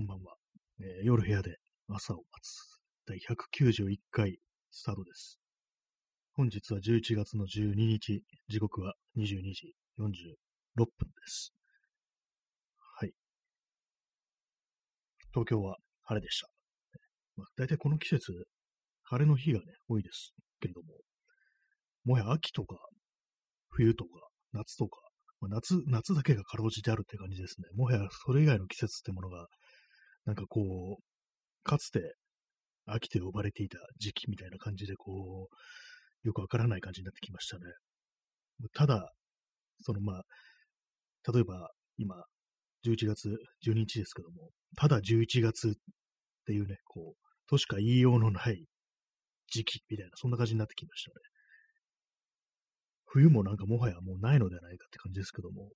こんばんは。えー夜部屋で朝を待つ。第191回スタートです。本日は11月の12日、時刻は22時46分です。はい。東京は晴れでした。まあ、大体この季節、晴れの日がね、多いですけれども、もはや秋とか冬とか夏とか、まあ、夏、夏だけがかろうじてあるって感じですね。もはやそれ以外の季節ってものが、なんかこう、かつて秋と呼ばれていた時期みたいな感じで、こう、よくわからない感じになってきましたね。ただ、そのまあ、例えば今、11月12日ですけども、ただ11月っていうね、こう、としか言いようのない時期みたいな、そんな感じになってきましたね。冬もなんかもはやもうないのではないかって感じですけども、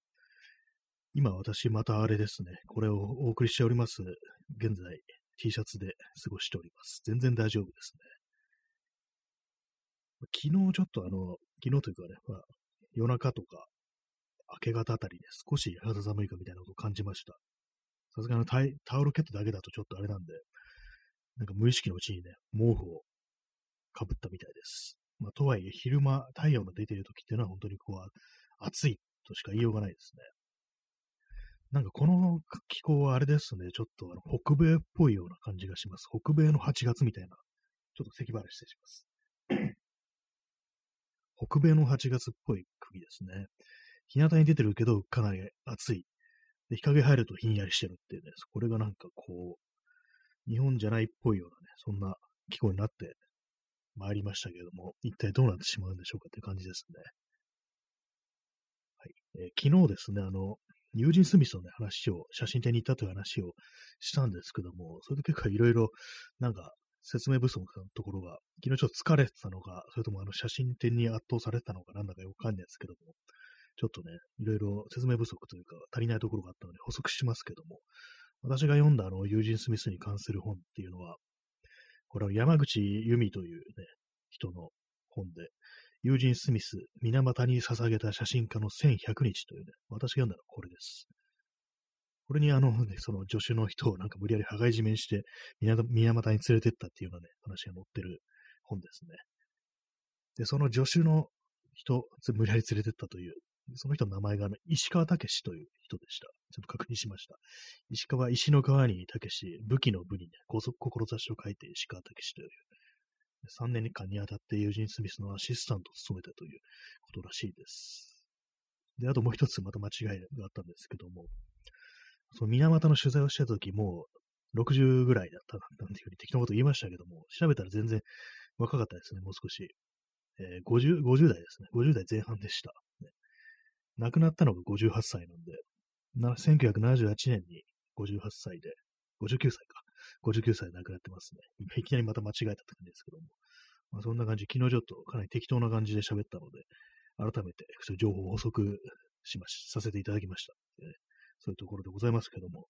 今私またあれですね、これをお送りしております。現在 T シャツで過ごしております。全然大丈夫ですね。昨日ちょっとあの、昨日というかね、まあ、夜中とか明け方あたりで少し肌寒いかみたいなことを感じました。さすがのタタオルケットだけだとちょっとあれなんで、なんか無意識のうちにね、毛布をかぶったみたいです。まあ、とはいえ、昼間、太陽の出ている時っていうのは本当にこう、暑いとしか言いようがないですね。なんかこの気候はあれですね、ちょっとあの北米っぽいような感じがします。北米の8月みたいな。ちょっと咳払い失礼します。北米の8月っぽい釘ですね。日向に出てるけど、かなり暑い。で、日陰入るとひんやりしてるっていうね、これがなんかこう、日本じゃないっぽいようなね、そんな気候になってまいりましたけれども、一体どうなってしまうんでしょうかっていう感じですね。はい。えー昨日ですね、あの、ニュージン・スミスのね、話を、写真展に行ったという話をしたんですけども、それで結構いろいろ、なんか、説明不足なところが、昨日ちょっと疲れてたのか、それともあの写真展に圧倒されてたのかなんだかよくわかんないですけども、ちょっとね、いろいろ説明不足というか、足りないところがあったので補足しますけども、私が読んだあの、ユージン・スミスに関する本っていうのは、これは山口由美というね、人の本で、ユージン・スミス、水俣に捧げた写真家の1100日というね、私が読んだのはこれです。これにあの、ね、その助手の人をなんか無理やり羽交い締めにして、水俣に連れてったっていうようなね、話が載ってる本ですね。で、その助手の人、無理やり連れてったという、その人の名前が、ね、石川武史という人でした。ちょっと確認しました。石川、石の川に武史、武器の武にね、志を書いて石川武史という、3年間にあたってユージン・スミスのアシスタントを務めたということらしいです。で、あともう一つまた間違いがあったんですけども、その水俣の取材をしたときもう60ぐらいだったなんていうふうに適当なこと言いましたけども、調べたら全然若かったですね、もう少し。えー、50, 50代ですね。50代前半でした。ね、亡くなったのが58歳なんで、1978年に58歳で、59歳か。59歳で亡くなってますね。今いきなりまた間違えたって感じですけども。まあ、そんな感じ、昨日ちょっとかなり適当な感じで喋ったので、改めてそういう情報を補足しまし、させていただきました、ね。そういうところでございますけども。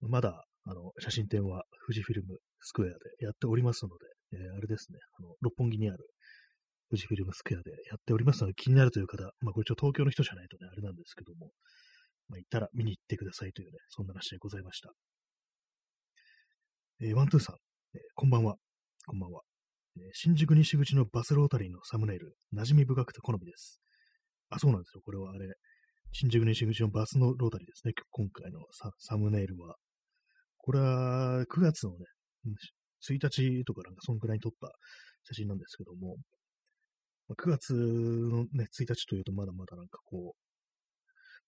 まだ、あの、写真展は富士フィルムスクエアでやっておりますので、えー、あれですね、あの、六本木にある富士フィルムスクエアでやっておりますので、気になるという方、まあこれちょっと東京の人じゃないとね、あれなんですけども、まあ行ったら見に行ってくださいというね、そんな話でございました。えー、ワントゥーさん、えー、こんばんは。こんばんは、え。新宿西口のバスロータリーのサムネイル、馴染み深くて好みです。あ、そうなんですよ。これはあれ、新宿西口のバスのロータリーですね。今回のサムネイルは。これは9月のね、1日とかなんかそんくらいに撮った写真なんですけども、9月のね、1日というとまだまだなんかこう、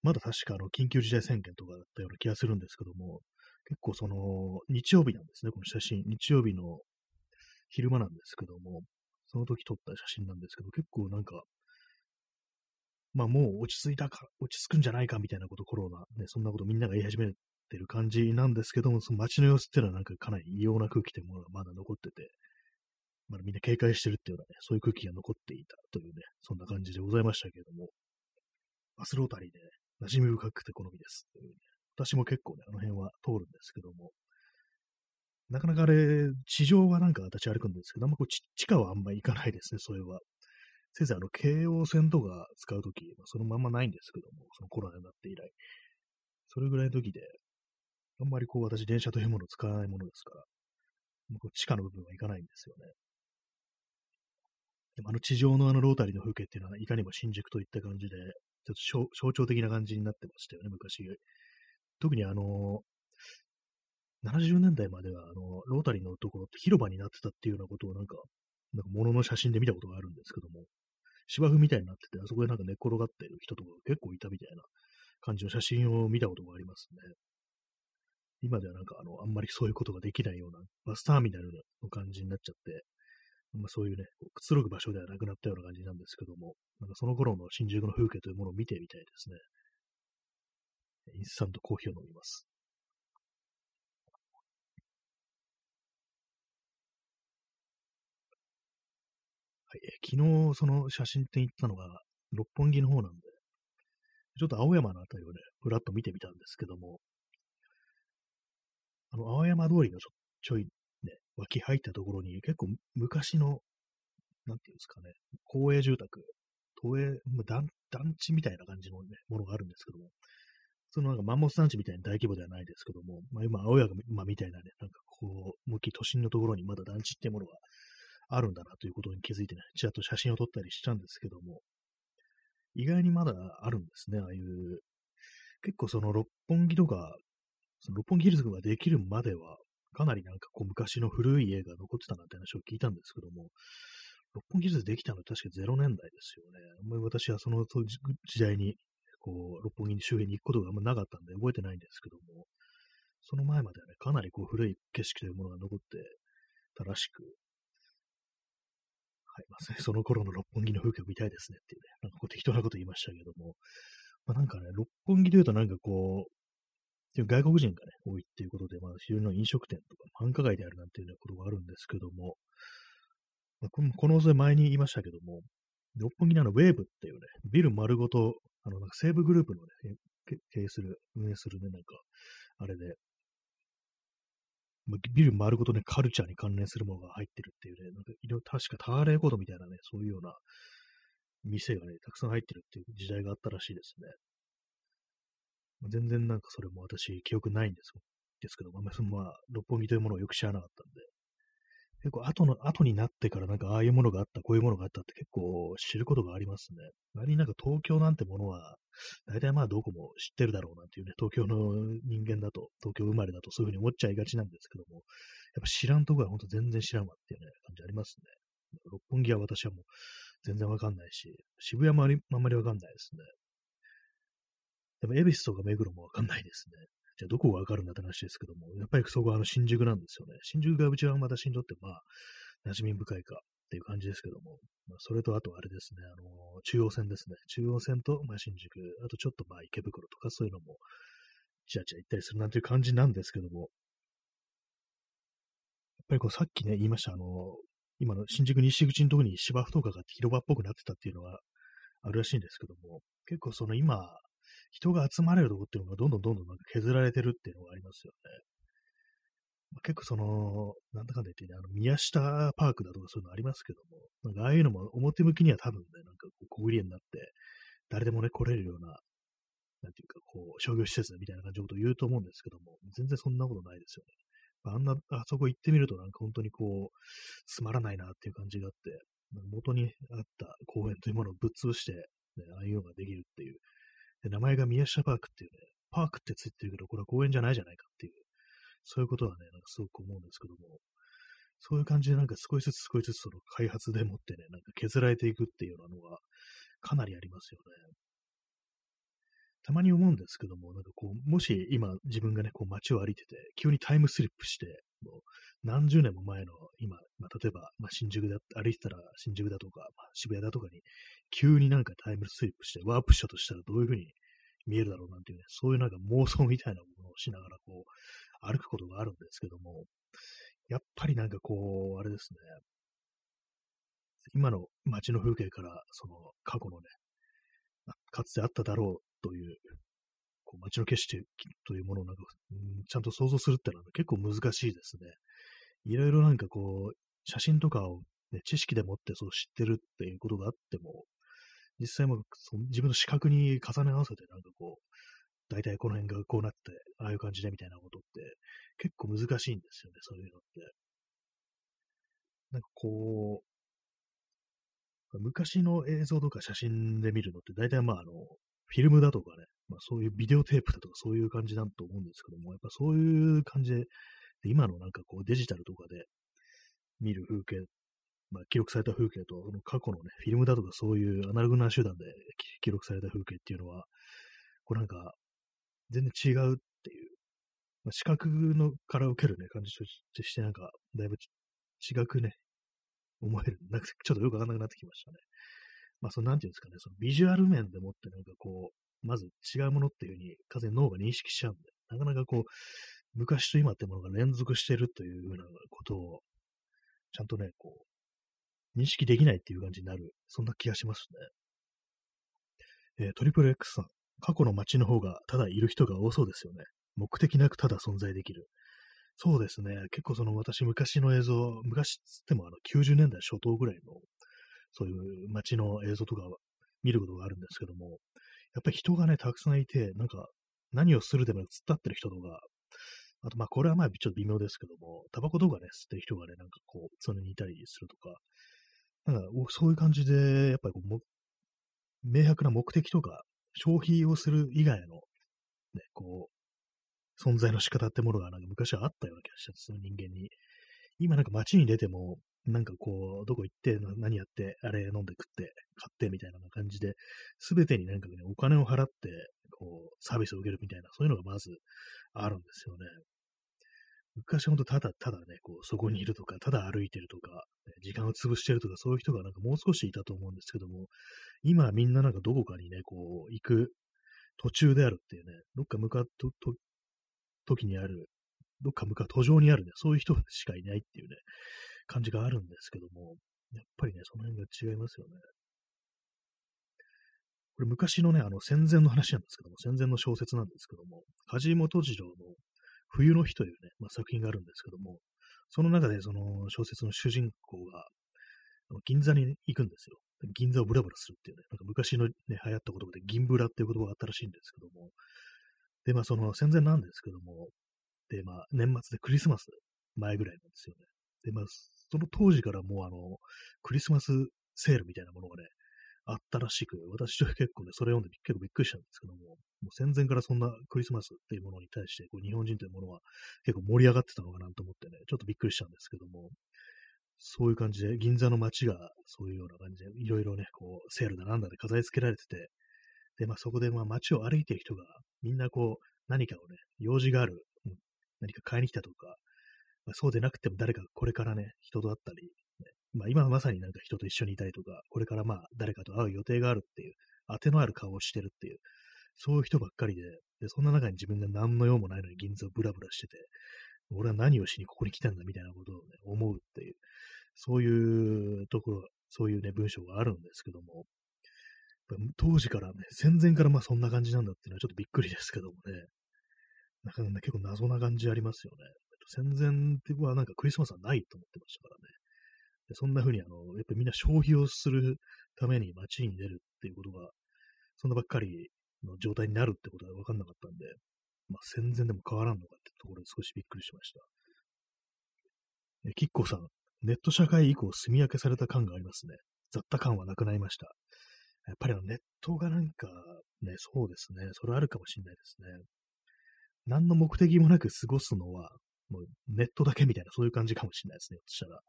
まだ確かあの緊急事態宣言とかだったような気がするんですけども、結構その日曜日なんですね、この写真。日曜日の昼間なんですけども、その時撮った写真なんですけど、結構なんか、まあもう落ち着いたか、落ち着くんじゃないかみたいなこと、コロナ、ね、そんなことみんなが言い始めてる感じなんですけども、その街の様子っていうのはなんかかなり異様な空気というものがまだ残ってて、まだみんな警戒してるっていうようなね、そういう空気が残っていたというね、そんな感じでございましたけれども、バスロータリーで、ね、馴染み深くて好みですという、ね。私も結構ね、あの辺は通るんですけども、なかなかあれ、地上はなんか私歩くんですけど、あんまこう地下はあんまり行かないですね、それは。せいぜいあの、京王線とか使うとき、まあ、そのまんまないんですけども、そのコロナになって以来。それぐらいの時で、あんまりこう私電車というものを使わないものですから、もう地下の部分は行かないんですよね。でもあの地上のあのロータリーの風景っていうのは、いかにも新宿といった感じで、ちょっと象徴的な感じになってましたよね、昔。特にあの、70年代までは、あの、ロータリーのところって広場になってたっていうようなことをなんか、なんか物の写真で見たことがあるんですけども、芝生みたいになってて、あそこでなんか寝っ転がってる人とか結構いたみたいな感じの写真を見たことがありますね。今ではなんかあの、あんまりそういうことができないような、バスターミナルの感じになっちゃって、まあ、そういうね、くつろぐ場所ではなくなったような感じなんですけども、なんかその頃の新宿の風景というものを見てみたいですね。インスタントコーヒーを飲みます。はい、昨日その写真展行ったのが六本木の方なんで、ちょっと青山のあたりをね、ふらっと見てみたんですけども、あの、青山通りのちょちょいね、脇入ったところに結構昔の、なんていうんですかね、公営住宅、都営、団団地みたいな感じのね、ものがあるんですけども、そのなんかマンモス団地みたいな大規模ではないですけども、まあ、今、青山みたいなね、なんかこう、思いっき都心のところにまだ団地っていうものがあるんだなということに気づいてね、ちらっと写真を撮ったりしたんですけども、意外にまだあるんですね、ああいう、結構その六本木とか、その六本木ヒルズができるまでは、かなりなんかこう昔の古い家が残ってたなって話を聞いたんですけども、六本木ヒルズできたのは確か0年代ですよね。あんまり私はその時代に、こう、六本木に周辺に行くことがあんまなかったんで覚えてないんですけども、その前まではね、かなりこう古い景色というものが残ってたらしく、はい、まあ、その頃の六本木の風景を見たいですねっていうね、なんかこう適当なこと言いましたけども、まあ、なんかね、六本木で言うとなんかこう、外国人がね、多いっていうことで、まあ、非常に飲食店とか繁華街であるなんていうようなことがあるんですけども、まあ、このこの前に言いましたけども、六本木にあのウェーブっていうね、ビル丸ごと、あの、なんか西武グループのね、経営する、運営するね、なんか、あれで、ビル丸ごとね、カルチャーに関連するものが入ってるっていうね、なんかいろ確かターレコードみたいなね、そういうような店がね、たくさん入ってるっていう時代があったらしいですね。全然なんかそれも私、記憶ないんですですけど、まあ、まあ、六本木というものをよく知らなかったんで、結構後の、後になってからなんかああいうものがあった、こういうものがあったって結構知ることがありますね。割になんか東京なんてものは、大体まあどこも知ってるだろうなんていうね、東京の人間だと、東京生まれだとそういうふうに思っちゃいがちなんですけども、やっぱ知らんとこは本当全然知らんわっていうね、感じありますね。六本木は私はもう全然わかんないし、渋谷もありあんまりわかんないですね。でも、恵比寿とか目黒もわかんないですね。じゃあ、どこがわかるんだって話ですけども、やっぱりそこはあの新宿なんですよね。新宿がうちは私にとってまあ、馴染み深いかっていう感じですけども、まあ、それとあとあれですね、あの、中央線ですね。中央線と、まあ、新宿、あとちょっとまあ、池袋とかそういうのも、ちらちら行ったりするなんていう感じなんですけども、やっぱりこうさっきね、言いました、あの、今の新宿西口のところに芝生とかが広場っぽくなってたっていうのはあるらしいんですけども、結構その今、人が集まれるとこっていうのがどんどんどんどんなんか削られてるっていうのがありますよね。まあ、結構その、なんだかんだ言ってね、あの、宮下パークだとかそういうのありますけども、なんかああいうのも表向きには多分ね、なんかこう小売りになって、誰でもね、来れるような、なんていうか、こう、商業施設みたいな感じのことを言うと思うんですけども、全然そんなことないですよね。あんな、あそこ行ってみるとなんか本当にこう、つまらないなっていう感じがあって、元にあった公園というものをぶっ潰して、ね、ああいうのができるっていう、で、名前が宮下パークっていうね、パークってついてるけど、これは公園じゃないじゃないかっていう、そういうことはね、なんかすごく思うんですけども、そういう感じでなんか少しずつ少しずつその開発でもってね、なんか削られていくっていうようなのがかなりありますよね。たまに思うんですけども、なんかこう、もし今自分がね、こう街を歩いてて、急にタイムスリップして、もう何十年も前の今、まあ、例えば、まあ、新宿だ、歩いてたら新宿だとか、まあ、渋谷だとかに、急になんかタイムスリップしてワープしたとしたらどういう風に見えるだろうなんていうね、そういうなんか妄想みたいなものをしながらこう、歩くことがあるんですけども、やっぱりなんかこう、あれですね、今の街の風景から、その過去のね、かつてあっただろうという、こう街の景色というものをなんか、うん、ちゃんと想像するってのは結構難しいですね。いろいろなんかこう、写真とかを、ね、知識でもってそう知ってるっていうことがあっても、実際もそ自分の視覚に重ね合わせてなんかこう、大体この辺がこうなって、ああいう感じでみたいなことって結構難しいんですよね、そういうのって。なんかこう、昔の映像とか写真で見るのって大体まああの、フィルムだとかね、まあそういうビデオテープだとかそういう感じだと思うんですけども、やっぱそういう感じで、今のなんかこうデジタルとかで見る風景、まあ記録された風景と、その過去のね、フィルムだとかそういうアナログな手段で記録された風景っていうのは、こうなんか全然違うっていう、まあ、視覚のから受けるね、感じとしてなんか、だいぶ違くね、思える。なんかちょっとよくわかんなくなってきましたね。まあ、その、なんていうんですかね、そのビジュアル面でもってなんかこう、まず違うものっていうふうに、完全に脳が認識しちゃうんで、なかなかこう、昔と今ってものが連続してるというふうなことを、ちゃんとね、こう、認識できないっていう感じになる、そんな気がしますね。えー、トリプル X さん、過去の街の方がただいる人が多そうですよね。目的なくただ存在できる。そうですね。結構その私昔の映像、昔っつってもあの90年代初頭ぐらいのそういう街の映像とか見ることがあるんですけども、やっぱり人がね、たくさんいて、なんか何をするでも突っ立ってる人とか、あとまあこれはまあちょっと微妙ですけども、タバコとかね、吸ってる人がね、なんかこう、常にいたりするとか、なんかそういう感じで、やっぱりこう、明白な目的とか、消費をする以外の、ね、こう、存在の仕方ってものがなんか昔はあったような気がして、その人間に。今なんか街に出ても、なんかこう、どこ行って、何やって、あれ飲んで食って、買ってみたいな感じで、すべてになんかね、お金を払って、こう、サービスを受けるみたいな、そういうのがまずあるんですよね。昔ほんとただただね、こう、そこにいるとか、ただ歩いてるとか、時間を潰してるとか、そういう人がなんかもう少しいたと思うんですけども、今みんななんかどこかにね、こう、行く途中であるっていうね、どっか向かうと、と、時にある、どっか向かう途上にあるね、そういう人しかいないっていうね、感じがあるんですけども、やっぱりね、その辺が違いますよね。これ昔のね、あの戦前の話なんですけども、戦前の小説なんですけども、梶本次郎の冬の日というね、まあ、作品があるんですけども、その中でその小説の主人公が、銀座に行くんですよ。銀座をブラブラするっていうね、なんか昔のね、流行った言葉で銀ブラっていう言葉があったらしいんですけども、で、まあその戦前なんですけども、で、まあ年末でクリスマス前ぐらいなんですよね。で、まあその当時からもうあの、クリスマスセールみたいなものがね、あったらしく、私は結構ね、それ読んで結構びっくりしたんですけども、もう戦前からそんなクリスマスっていうものに対して、こう日本人というものは結構盛り上がってたのかなと思ってね、ちょっとびっくりしたんですけども、そういう感じで、銀座の街がそういうような感じで、いろいろね、こう、セールだなんだで飾り付けられてて、で、まあそこでまあ街を歩いてる人が、みんなこう、何かをね、用事がある、何か買いに来たとか、そうでなくても誰かこれからね、人と会ったり、ね、まあ今まさになんか人と一緒にいたりとか、これからまあ誰かと会う予定があるっていう、当てのある顔をしてるっていう、そういう人ばっかりで、で、そんな中に自分が何の用もないのに銀座をブラブラしてて、俺は何をしにここに来たんだみたいなことをね、思うっていう、そういうところ、そういうね、文章があるんですけども、当時からね、戦前からまあそんな感じなんだっていうのはちょっとびっくりですけどもね、なかなか結構謎な感じありますよね。戦前はなんかクリスマスはないと思ってましたからね。でそんな風にあの、やっぱりみんな消費をするために街に出るっていうことが、そんなばっかりの状態になるってことが分かんなかったんで、まあ戦前でも変わらんのかってところで少しびっくりしました。え、キッコーさん、ネット社会以降住み分けされた感がありますね。雑多感はなくなりました。やっぱりネットがなんか、ね、そうですね。それあるかもしれないですね。何の目的もなく過ごすのは、もうネットだけみたいな、そういう感じかもしれないですね。そしたら。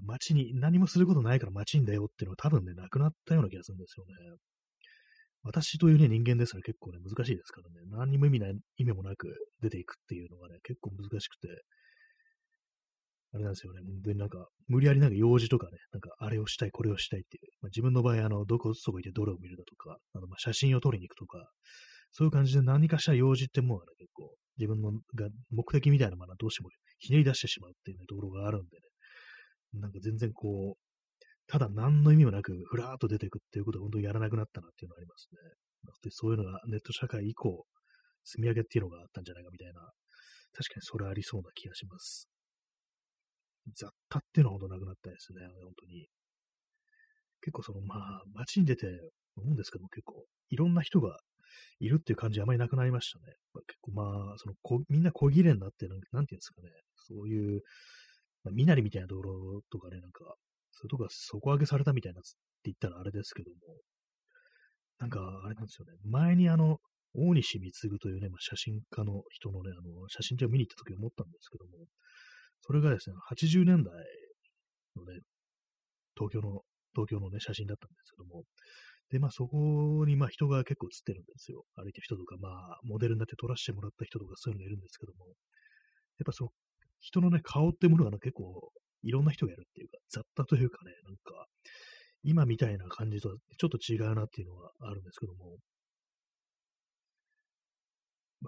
街に、何もすることないから街にだよっていうのは多分ね、なくなったような気がするんですよね。私というね、人間ですから結構ね、難しいですからね。何にも意味ない、意味もなく出ていくっていうのがね、結構難しくて。あれなんですよね。本当になんか、無理やりなんか用事とかね、なんかあれをしたい、これをしたいっていう。まあ、自分の場合、あの、どこそこ行ってどれを見るだとか、あのま写真を撮りに行くとか、そういう感じで何かしら用事ってもうね、結構自分のが目的みたいなものはどうしてもひねり出してしまうっていう、ね、ところがあるんでね、なんか全然こう、ただ何の意味もなく、ふらーっと出ていくっていうことを本当にやらなくなったなっていうのがありますね。でそういうのがネット社会以降、積み上げっていうのがあったんじゃないかみたいな、確かにそれありそうな気がします。雑多っていうのはほんとなくなったですね、本当に。結構その、まあ、街に出て思うんですけども、結構、いろんな人がいるっていう感じあまりなくなりましたね。ま結構まあ、そのこ、みんな小切れになってる、なんていうんですかね、そういう、まあ、身なりみたいなところとかね、なんか、そういうとこが底上げされたみたいなって言ったらあれですけども、なんか、あれなんですよね。前にあの、大西貢というね、まあ、写真家の人のね、あの、写真展を見に行った時思ったんですけども、それがですね、80年代のね、東京の、東京のね、写真だったんですけども、で、まあそこにまあ人が結構写ってるんですよ。歩いてる人とか、まあモデルになって撮らせてもらった人とかそういうのがいるんですけども、やっぱその人のね、顔ってものが、ね、結構いろんな人がやるっていうか、雑多というかね、なんか、今みたいな感じとはちょっと違うなっていうのはあるんですけども、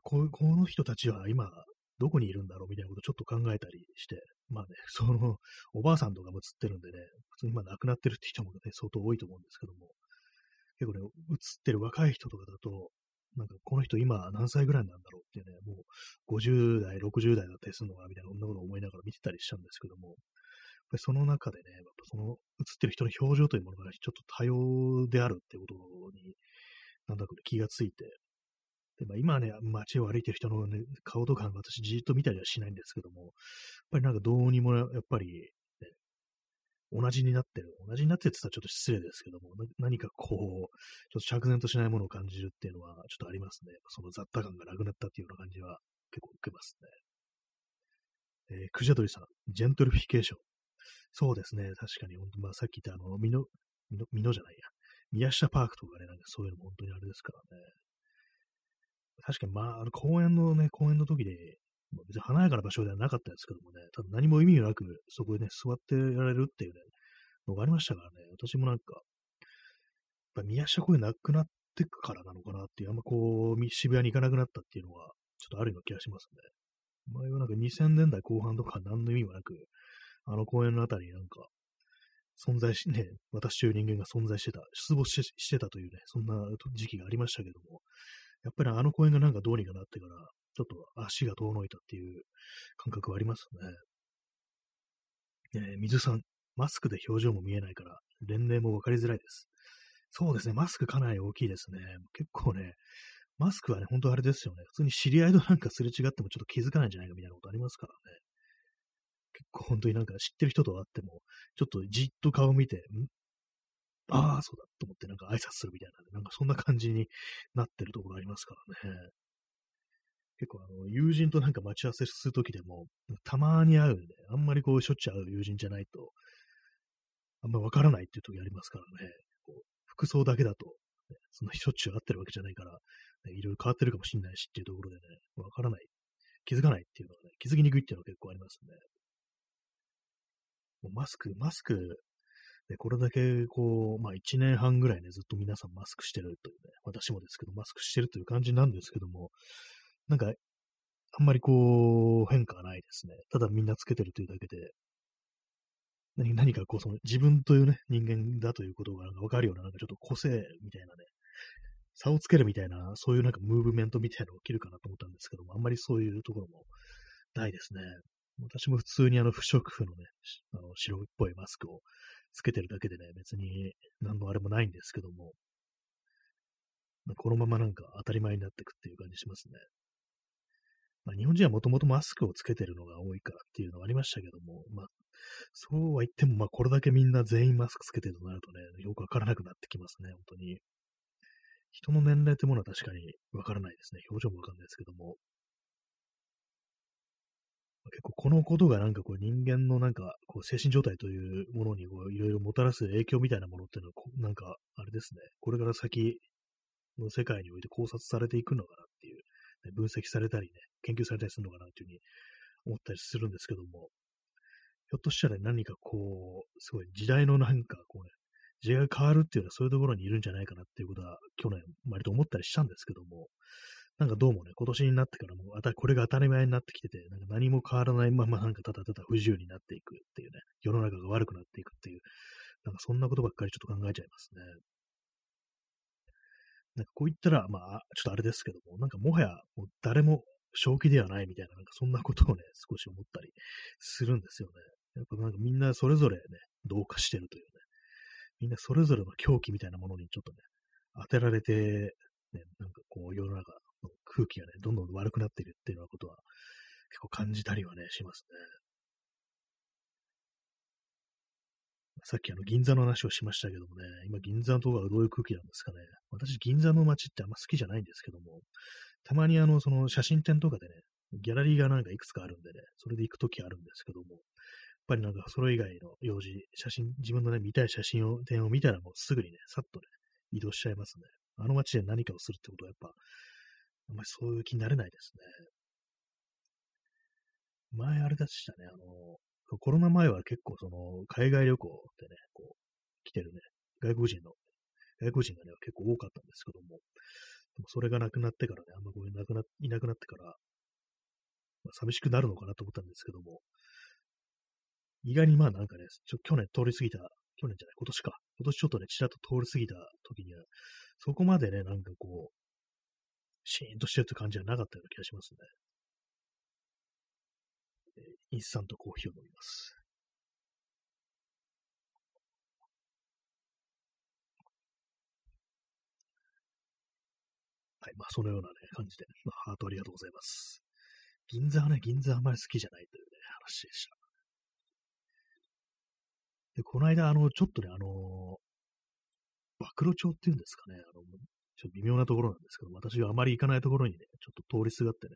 ここの人たちは今、どこにいるんだろうみたいなことをちょっと考えたりして、まあね、その、おばあさんとかも映ってるんでね、普通に今亡くなってるって人もね、相当多いと思うんですけども、結構ね、映ってる若い人とかだと、なんかこの人今何歳ぐらいなんだろうっていうね、もう50代、60代だったりするのかみたいな、そんなことを思いながら見てたりしたんですけども、やっぱりその中でね、やっぱその映ってる人の表情というものがちょっと多様であるってことに、なんだか気がついて、でまあ、今ね、街を歩いてる人の、ね、顔とか私じっと見たりはしないんですけども、やっぱりなんかどうにもやっぱり、同じになってる。同じになってって言ったらちょっと失礼ですけども、何かこう、ちょっと釈然としないものを感じるっていうのはちょっとありますね。その雑多感がなくなったっていうような感じは結構受けますね。えー、クジャドリさん、ジェントルフィケーション。そうですね、確かに、本当まあ、さっき言ったあの、ミノ、ミノ、ミノじゃないや、宮下パークとかね、なんかそういうのも本当にあれですからね。確かに、まあ、あの公園のね、公園の時で、に華やかな場所ではなかったですけどもね、ただ何も意味なく、そこでね、座ってやれるっていうね、のがありましたからね、私もなんか、やっぱ宮下公園なくなってくからなのかなっていう、あんまこう、渋谷に行かなくなったっていうのは、ちょっとあるような気がしますね。前はなんか2000年代後半とか何の意味もなく、あの公園のあたりなんか、存在し、ね、私という人間が存在してた、出没してたというね、そんな時期がありましたけども、やっぱりあの公園がなんかどうにかなってから、ちょっと足が遠のいたっていう感覚はありますね。えー、水さん、マスクで表情も見えないから、年齢もわかりづらいです。そうですね、マスクかなり大きいですね。結構ね、マスクはね、本当あれですよね。普通に知り合いとなんかすれ違ってもちょっと気づかないんじゃないかみたいなことありますからね。結構本当になんか知ってる人と会っても、ちょっとじっと顔見て、ん？ああ、そうだと思ってなんか挨拶するみたいな、なんかそんな感じになってるところありますからね。結構あの、友人となんか待ち合わせするときでも、たまに会うんで、あんまりこうしょっちゅう会う友人じゃないと、あんまわからないっていう時ありますからね。こう服装だけだと、ね、そんなしょっちゅう会ってるわけじゃないから、ね、いろいろ変わってるかもしんないしっていうところでね、わからない、気づかないっていうのはね、気づきにくいっていうのは結構ありますね。マスク、マスク、で、これだけ、こう、まあ、1年半ぐらいね、ずっと皆さんマスクしてるというね、私もですけど、マスクしてるという感じなんですけども、なんか、あんまりこう、変化がないですね。ただみんなつけてるというだけで、何何かこう、その自分というね、人間だということがなんかわかるような、なんかちょっと個性みたいなね、差をつけるみたいな、そういうなんかムーブメントみたいなのが起きるかなと思ったんですけども、あんまりそういうところもないですね。私も普通にあの不織布のね、あの白っぽいマスクをつけてるだけでね、別に何のあれもないんですけども、このままなんか当たり前になっていくっていう感じしますね。まあ、日本人はもともとマスクをつけてるのが多いからっていうのはありましたけども、まあ、そうは言っても、まあ、これだけみんな全員マスクつけてるとなるとね、よくわからなくなってきますね、本当に。人の年齢ってものは確かにわからないですね。表情もわかんないですけども。結構このことがなんかこう人間のなんかこう精神状態というものにこういろいろもたらす影響みたいなものっていうのはなんかあれですね、これから先の世界において考察されていくのかなっていう、ね、分析されたりね、研究されたりするのかなっていうふうに思ったりするんですけども、ひょっとしたら何かこう、すごい時代のなんかこうね、時代が変わるっていうのはそういうところにいるんじゃないかなっていうことは去年割と思ったりしたんですけども、なんかどうもね、今年になってからもあた、これが当たり前になってきてて、なんか何も変わらないままなんかただただ不自由になっていくっていうね、世の中が悪くなっていくっていう、なんかそんなことばっかりちょっと考えちゃいますね。なんかこう言ったら、まあ、ちょっとあれですけども、なんかもはやもう誰も正気ではないみたいな、なんかそんなことをね、少し思ったりするんですよね。やっぱなんかみんなそれぞれね、同化してるというね、みんなそれぞれの狂気みたいなものにちょっとね、当てられてね、なんかこう世の中の空気がね、どんどん悪くなっているっていうようなことは結構感じたりはね、しますね。さっきあの銀座の話をしましたけどもね、今銀座のとこはどういう空気なんですかね。私銀座の街ってあんま好きじゃないんですけども、たまにあの、その写真展とかでね、ギャラリーがなんかいくつかあるんでね、それで行くときあるんですけども、やっぱりなんかそれ以外の用事、写真、自分のね、見たい写真を、展を見たらもうすぐにね、さっとね、移動しちゃいますね。あの街で何かをするってことはやっぱ、あんまりそういう気になれないですね。前あれでしたね、あの、コロナ前は結構その、海外旅行でね、こう、来てるね、外国人の、外国人がね、結構多かったんですけども、でもそれがなくなってからね、あんまこういなくな、いなくなってから、まあ、寂しくなるのかなと思ったんですけども、意外にまあなんかね、ちょ去年通り過ぎた、去年じゃない、今年か。今年ちょっとね、ちらっと通り過ぎた時には、そこまでね、なんかこう、シーンとしてるって感じはなかったような気がしますね。インスタントコーヒーを飲みます。はい。まあ、そのようなね、感じで、まあ、ハートありがとうございます。銀座はね、銀座あまり好きじゃないというね、話でした。で、この間、あの、ちょっとね、あの、暴露町っていうんですかね、あの、ちょっと微妙なところなんですけど、私があまり行かないところにね、ちょっと通りすがってね、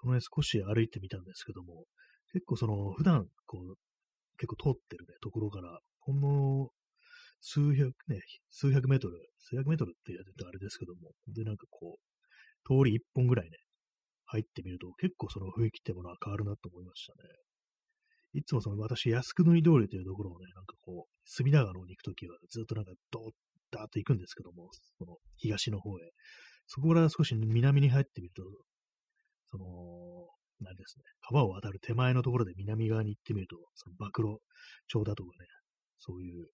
その辺少し歩いてみたんですけども、結構その、普段、こう、結構通ってるね、ところから、ほんの数百、ね、数百メートル、数百メートルって言うとあれですけども、で、なんかこう、通り一本ぐらいね、入ってみると、結構その雰囲気ってものは変わるなと思いましたね。いつもその私、靖国通りというところをね、なんかこう、隅田川の方に行くときは、ずっとなんかドーッダーッと行くんですけども、その東の方へ。そこから少し南に入ってみると、その、何ですね、川を渡る手前のところで南側に行ってみると、その暴露町だとかね、そういう、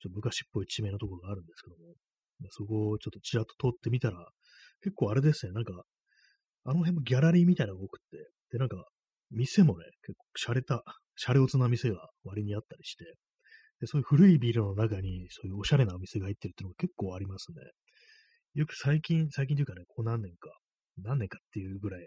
ちょっと昔っぽい地名のところがあるんですけども、そこをちょっとちらっと通ってみたら、結構あれですね、なんか、あの辺もギャラリーみたいなのが多くて、で、なんか、店もね、結構洒落た、洒落つな店が割にあったりして、で、そういう古いビルの中に、そういうおしゃれなお店が入ってるっていうのが結構ありますね。よく最近、最近というかね、こう何年か、何年かっていうぐらい、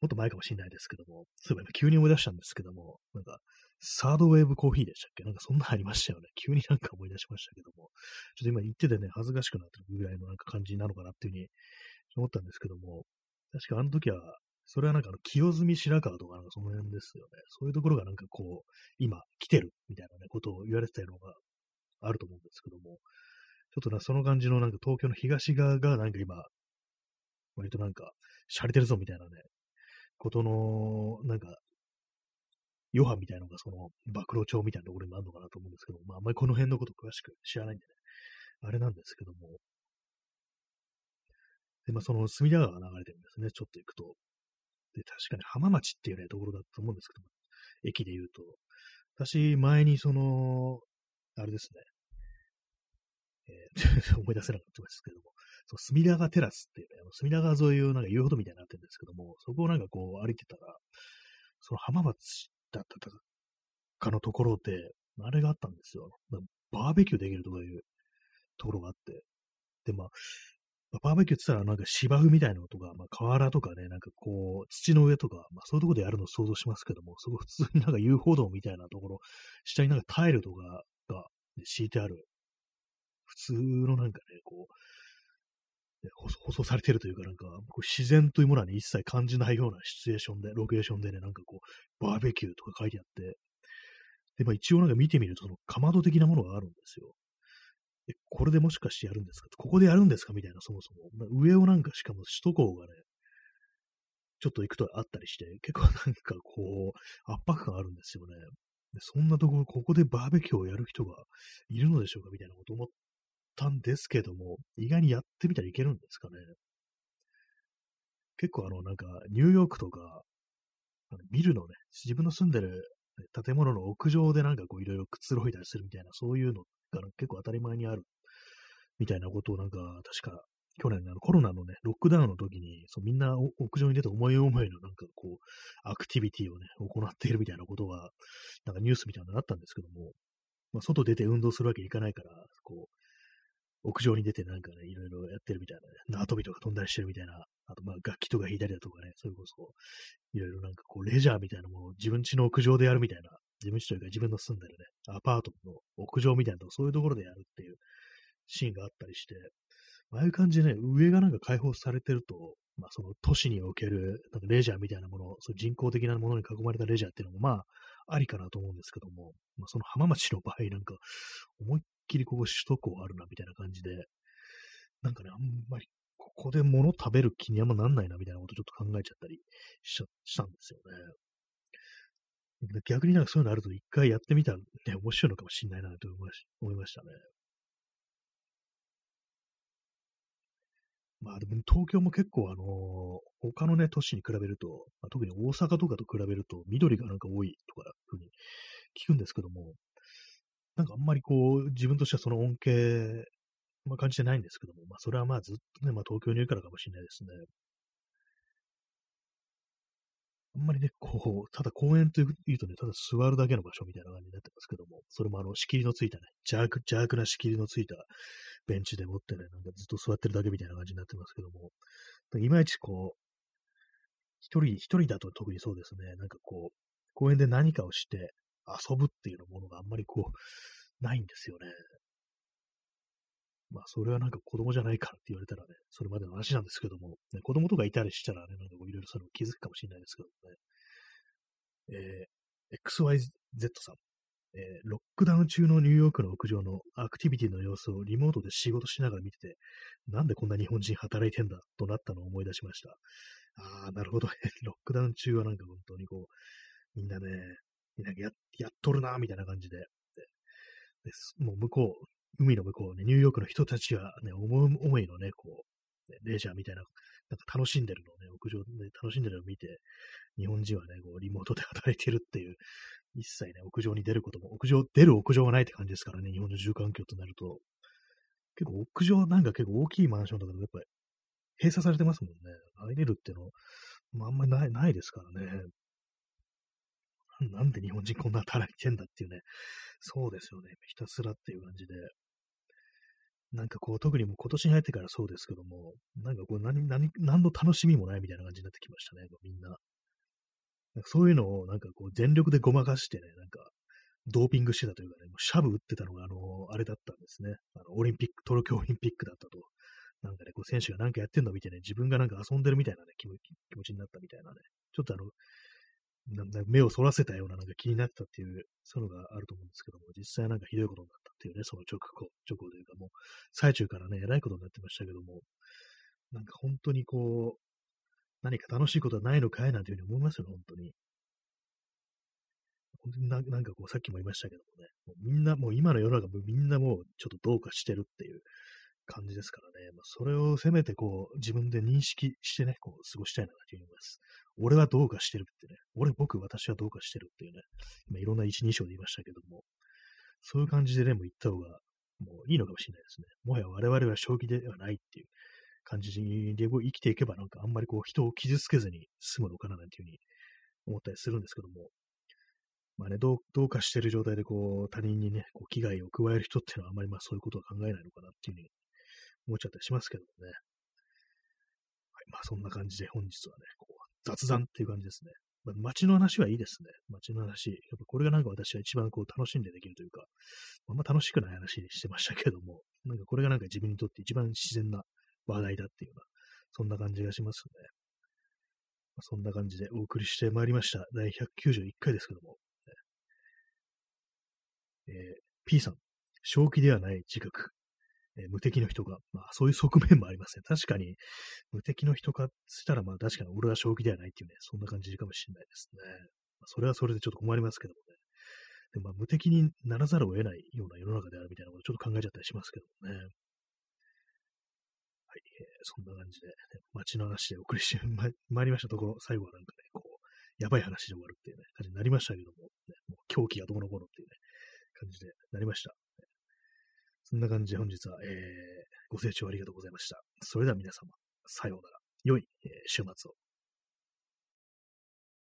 もっと前かもしれないですけども、そういえば急に思い出したんですけども、なんか、サードウェーブコーヒーでしたっけ？なんかそんなありましたよね。急になんか思い出しましたけども、ちょっと今言っててね、恥ずかしくなってるぐらいのなんか感じなのかなっていうふうに思ったんですけども、確かあの時は、それはなんかあの、清澄白河とかなんかその辺ですよね。そういうところがなんかこう、今来てるみたいなね、ことを言われてたのがあると思うんですけども、ちょっとな、その感じのなんか東京の東側がなんか今、割となんか、洒落てるぞみたいなね、ことの、なんか、余波みたいなのがその、暴露帳みたいなところにもあるのかなと思うんですけど、まあ、あんまりこの辺のこと詳しく知らないんでね、あれなんですけども。で、まあ、その隅田川が流れてるんですね、ちょっと行くと。で、確かに浜町っていうね、ところだと思うんですけども、駅で言うと。私、前にその、あれですね、えー、思い出せなかったですけども、その隅田川テラスっていうね、あの隅田川沿いをなんか遊歩道みたいになってるんですけども、そこをなんかこう歩いてたら、その浜松だったかのところで、あれがあったんですよ。バーベキューできるとかいうところがあって。で、まあ、バーベキューって言ったらなんか芝生みたいなのとか、まあ、河原とかね、なんかこう、土の上とか、まあそういうところでやるのを想像しますけども、そこ普通になんか遊歩道みたいなところ、下になんかタイルとかが敷いてある、普通のなんかね、こう、ね、舗装されてるというか、なんか、自然というものはね、一切感じないようなシチュエーションで、ロケーションでね、なんかこう、バーベキューとか書いてあって、で、まあ一応なんか見てみると、その、かまど的なものがあるんですよ。え、これでもしかしてやるんですか？ここでやるんですか？みたいな、そもそも。上をなんかしかも首都高がね、ちょっと行くとあったりして、結構なんかこう、圧迫感あるんですよね。でそんなところ、ここでバーベキューをやる人がいるのでしょうか？みたいなこと思ったんですけども、意外にやってみたらいけるんですかね。結構あの、なんか、ニューヨークとか、あのビルのね、自分の住んでる建物の屋上でなんかこういろいろくつろいだりするみたいな、そういうのが結構当たり前にあるみたいなことをなんか、確か去年のコロナのね、ロックダウンの時に、そうみんな屋上に出て思い思いのなんかこう、アクティビティをね、行っているみたいなことが、なんかニュースみたいなのがあったんですけども、まあ、外出て運動するわけにいかないから、こう、屋上に出てなんかね、いろいろやってるみたいなね、縄跳びとか飛んだりしてるみたいな、あとまあ楽器とか弾いたりだとかね、それこそ、いろいろなんかこう、レジャーみたいなものを自分家の屋上でやるみたいな、自分家というか自分の住んでるね、アパートの屋上みたいなとこ、そういうところでやるっていうシーンがあったりして、ああいう感じでね、上がなんか開放されてると、まあその都市におけるなんかレジャーみたいなもの、そう人工的なものに囲まれたレジャーっていうのもまあありかなと思うんですけども、まあその浜松の場合なんか思いっきりここ首都高あるなみたいな感じで、なんかね、あんまりここで物食べる気にあんまなんないなみたいなことちょっと考えちゃったりししたんですよね。逆になんかそういうのあると一回やってみたらね、面白いのかもしれないなと思いましたね。まあでも東京も結構あの、他のね、都市に比べると、まあ、特に大阪とかと比べると緑がなんか多いとかいうふうに聞くんですけども、なんかあんまりこう、自分としてはその恩恵、まあ、感じてないんですけども、まあそれはまあずっとね、まあ東京にいるからかもしれないですね。あんまりね、こう、ただ公園というとね、ただ座るだけの場所みたいな感じになってますけども、それもあの、仕切りのついたね、邪悪、邪悪な仕切りのついたベンチで持ってね、なんかずっと座ってるだけみたいな感じになってますけども、いまいちこう、一人、一人だと特にそうですね、なんかこう、公園で何かをして遊ぶっていうようなものがあんまりこう、ないんですよね。まあ、それはなんか子供じゃないからって言われたらね、それまでの話なんですけども、ね、子供とかいたりしたらね、なんかいろいろそれを気づくかもしれないですけどもね。えー、XYZ さん。えー、ロックダウン中のニューヨークの屋上のアクティビティの様子をリモートで仕事しながら見てて、なんでこんな日本人働いてんだとなったのを思い出しました。ああ、なるほどね。ロックダウン中はなんか本当にこう、みんなね、なんかややっとるな、みたいな感じで。でもう向こう、海の向こうね、ニューヨークの人たちはね、思い思いのね、こう、ね、レジャーみたいな、なんか楽しんでるのをね、屋上で楽しんでるのを見て、日本人はね、こう、リモートで働いてるっていう、一切ね、屋上に出ることも、屋上、出る屋上はないって感じですからね、日本の住環境となると。結構屋上なんか結構大きいマンションとかでやっぱり閉鎖されてますもんね。入れるっていうの、まあ、あんまりない、ないですからね。なんで日本人こんな働いてんだっていうね。そうですよね。ひたすらっていう感じで。なんかこう、特にもう今年に入ってからそうですけども、なんかこう何、何、何の楽しみもないみたいな感じになってきましたね、みんな。なんかそういうのをなんかこう全力でごまかしてね、なんかドーピングしてたというかね、もうシャブ打ってたのがあの、あれだったんですね。あの、オリンピック、東京オリンピックだったと。なんかね、こう選手がなんかやってんの見てね、自分がなんか遊んでるみたいなね、気持ちになったみたいなね。ちょっとあの、目をそらせたようななんか気になったっていう、そういうのがあると思うんですけども、実際なんかひどいことになったっていうね、その直後、直後というかもう、最中からね、えらいことになってましたけども、なんか本当にこう、何か楽しいことはないのかいなんていうふうに思いますよね、本当に。本当にななんかこう、さっきも言いましたけどもね、もうみんな、もう今の世の中もみんなもうちょっとどうかしてるっていう感じですからね、まあ、それをせめてこう、自分で認識してね、こう、過ごしたいなと思います。俺はどうかしてるってね、俺、僕、私はどうかしてるっていうね、今いろんな一人称で言いましたけども、そういう感じでね、もう言った方が、もういいのかもしれないですね。もはや我々は正気ではないっていう感じで生きていけば、なんかあんまりこう人を傷つけずに済むのかななんていうふうに思ったりするんですけども、まあね、どうどうかしてる状態でこう他人にね、こう危害を加える人っていうのはあんまりまあそういうことは考えないのかなっていうふうに思っちゃったりしますけどもね。はい、まあそんな感じで本日はね、こう雑談っていう感じですね。まあ、街の話はいいですね。街の話。やっぱこれがなんか私は一番こう楽しんでできるというか、あんま楽しくない話にしてましたけども、なんかこれがなんか自分にとって一番自然な話題だっていうような、そんな感じがしますね。まあ、そんな感じでお送りしてまいりました。第191回ですけども。えー、P さん、正気ではない自覚。え、無敵の人が、まあそういう側面もありますね。確かに、無敵の人かしたら、まあ確かに俺は正気ではないっていうね、そんな感じかもしれないですね。まあ、それはそれでちょっと困りますけどもね。でまあ無敵にならざるを得ないような世の中であるみたいなことをちょっと考えちゃったりしますけどもね。はい、えー、そんな感じで、ね、街の話でお送りして まいりましたところ、最後はなんかね、こう、やばい話で終わるっていうね、感じになりましたけども、ね、もう狂気がどうのこうのっていうね、感じでなりました。そんな感じで本日は、えー、ご清聴ありがとうございました。それでは皆様、さようなら。良い、えー、週末を。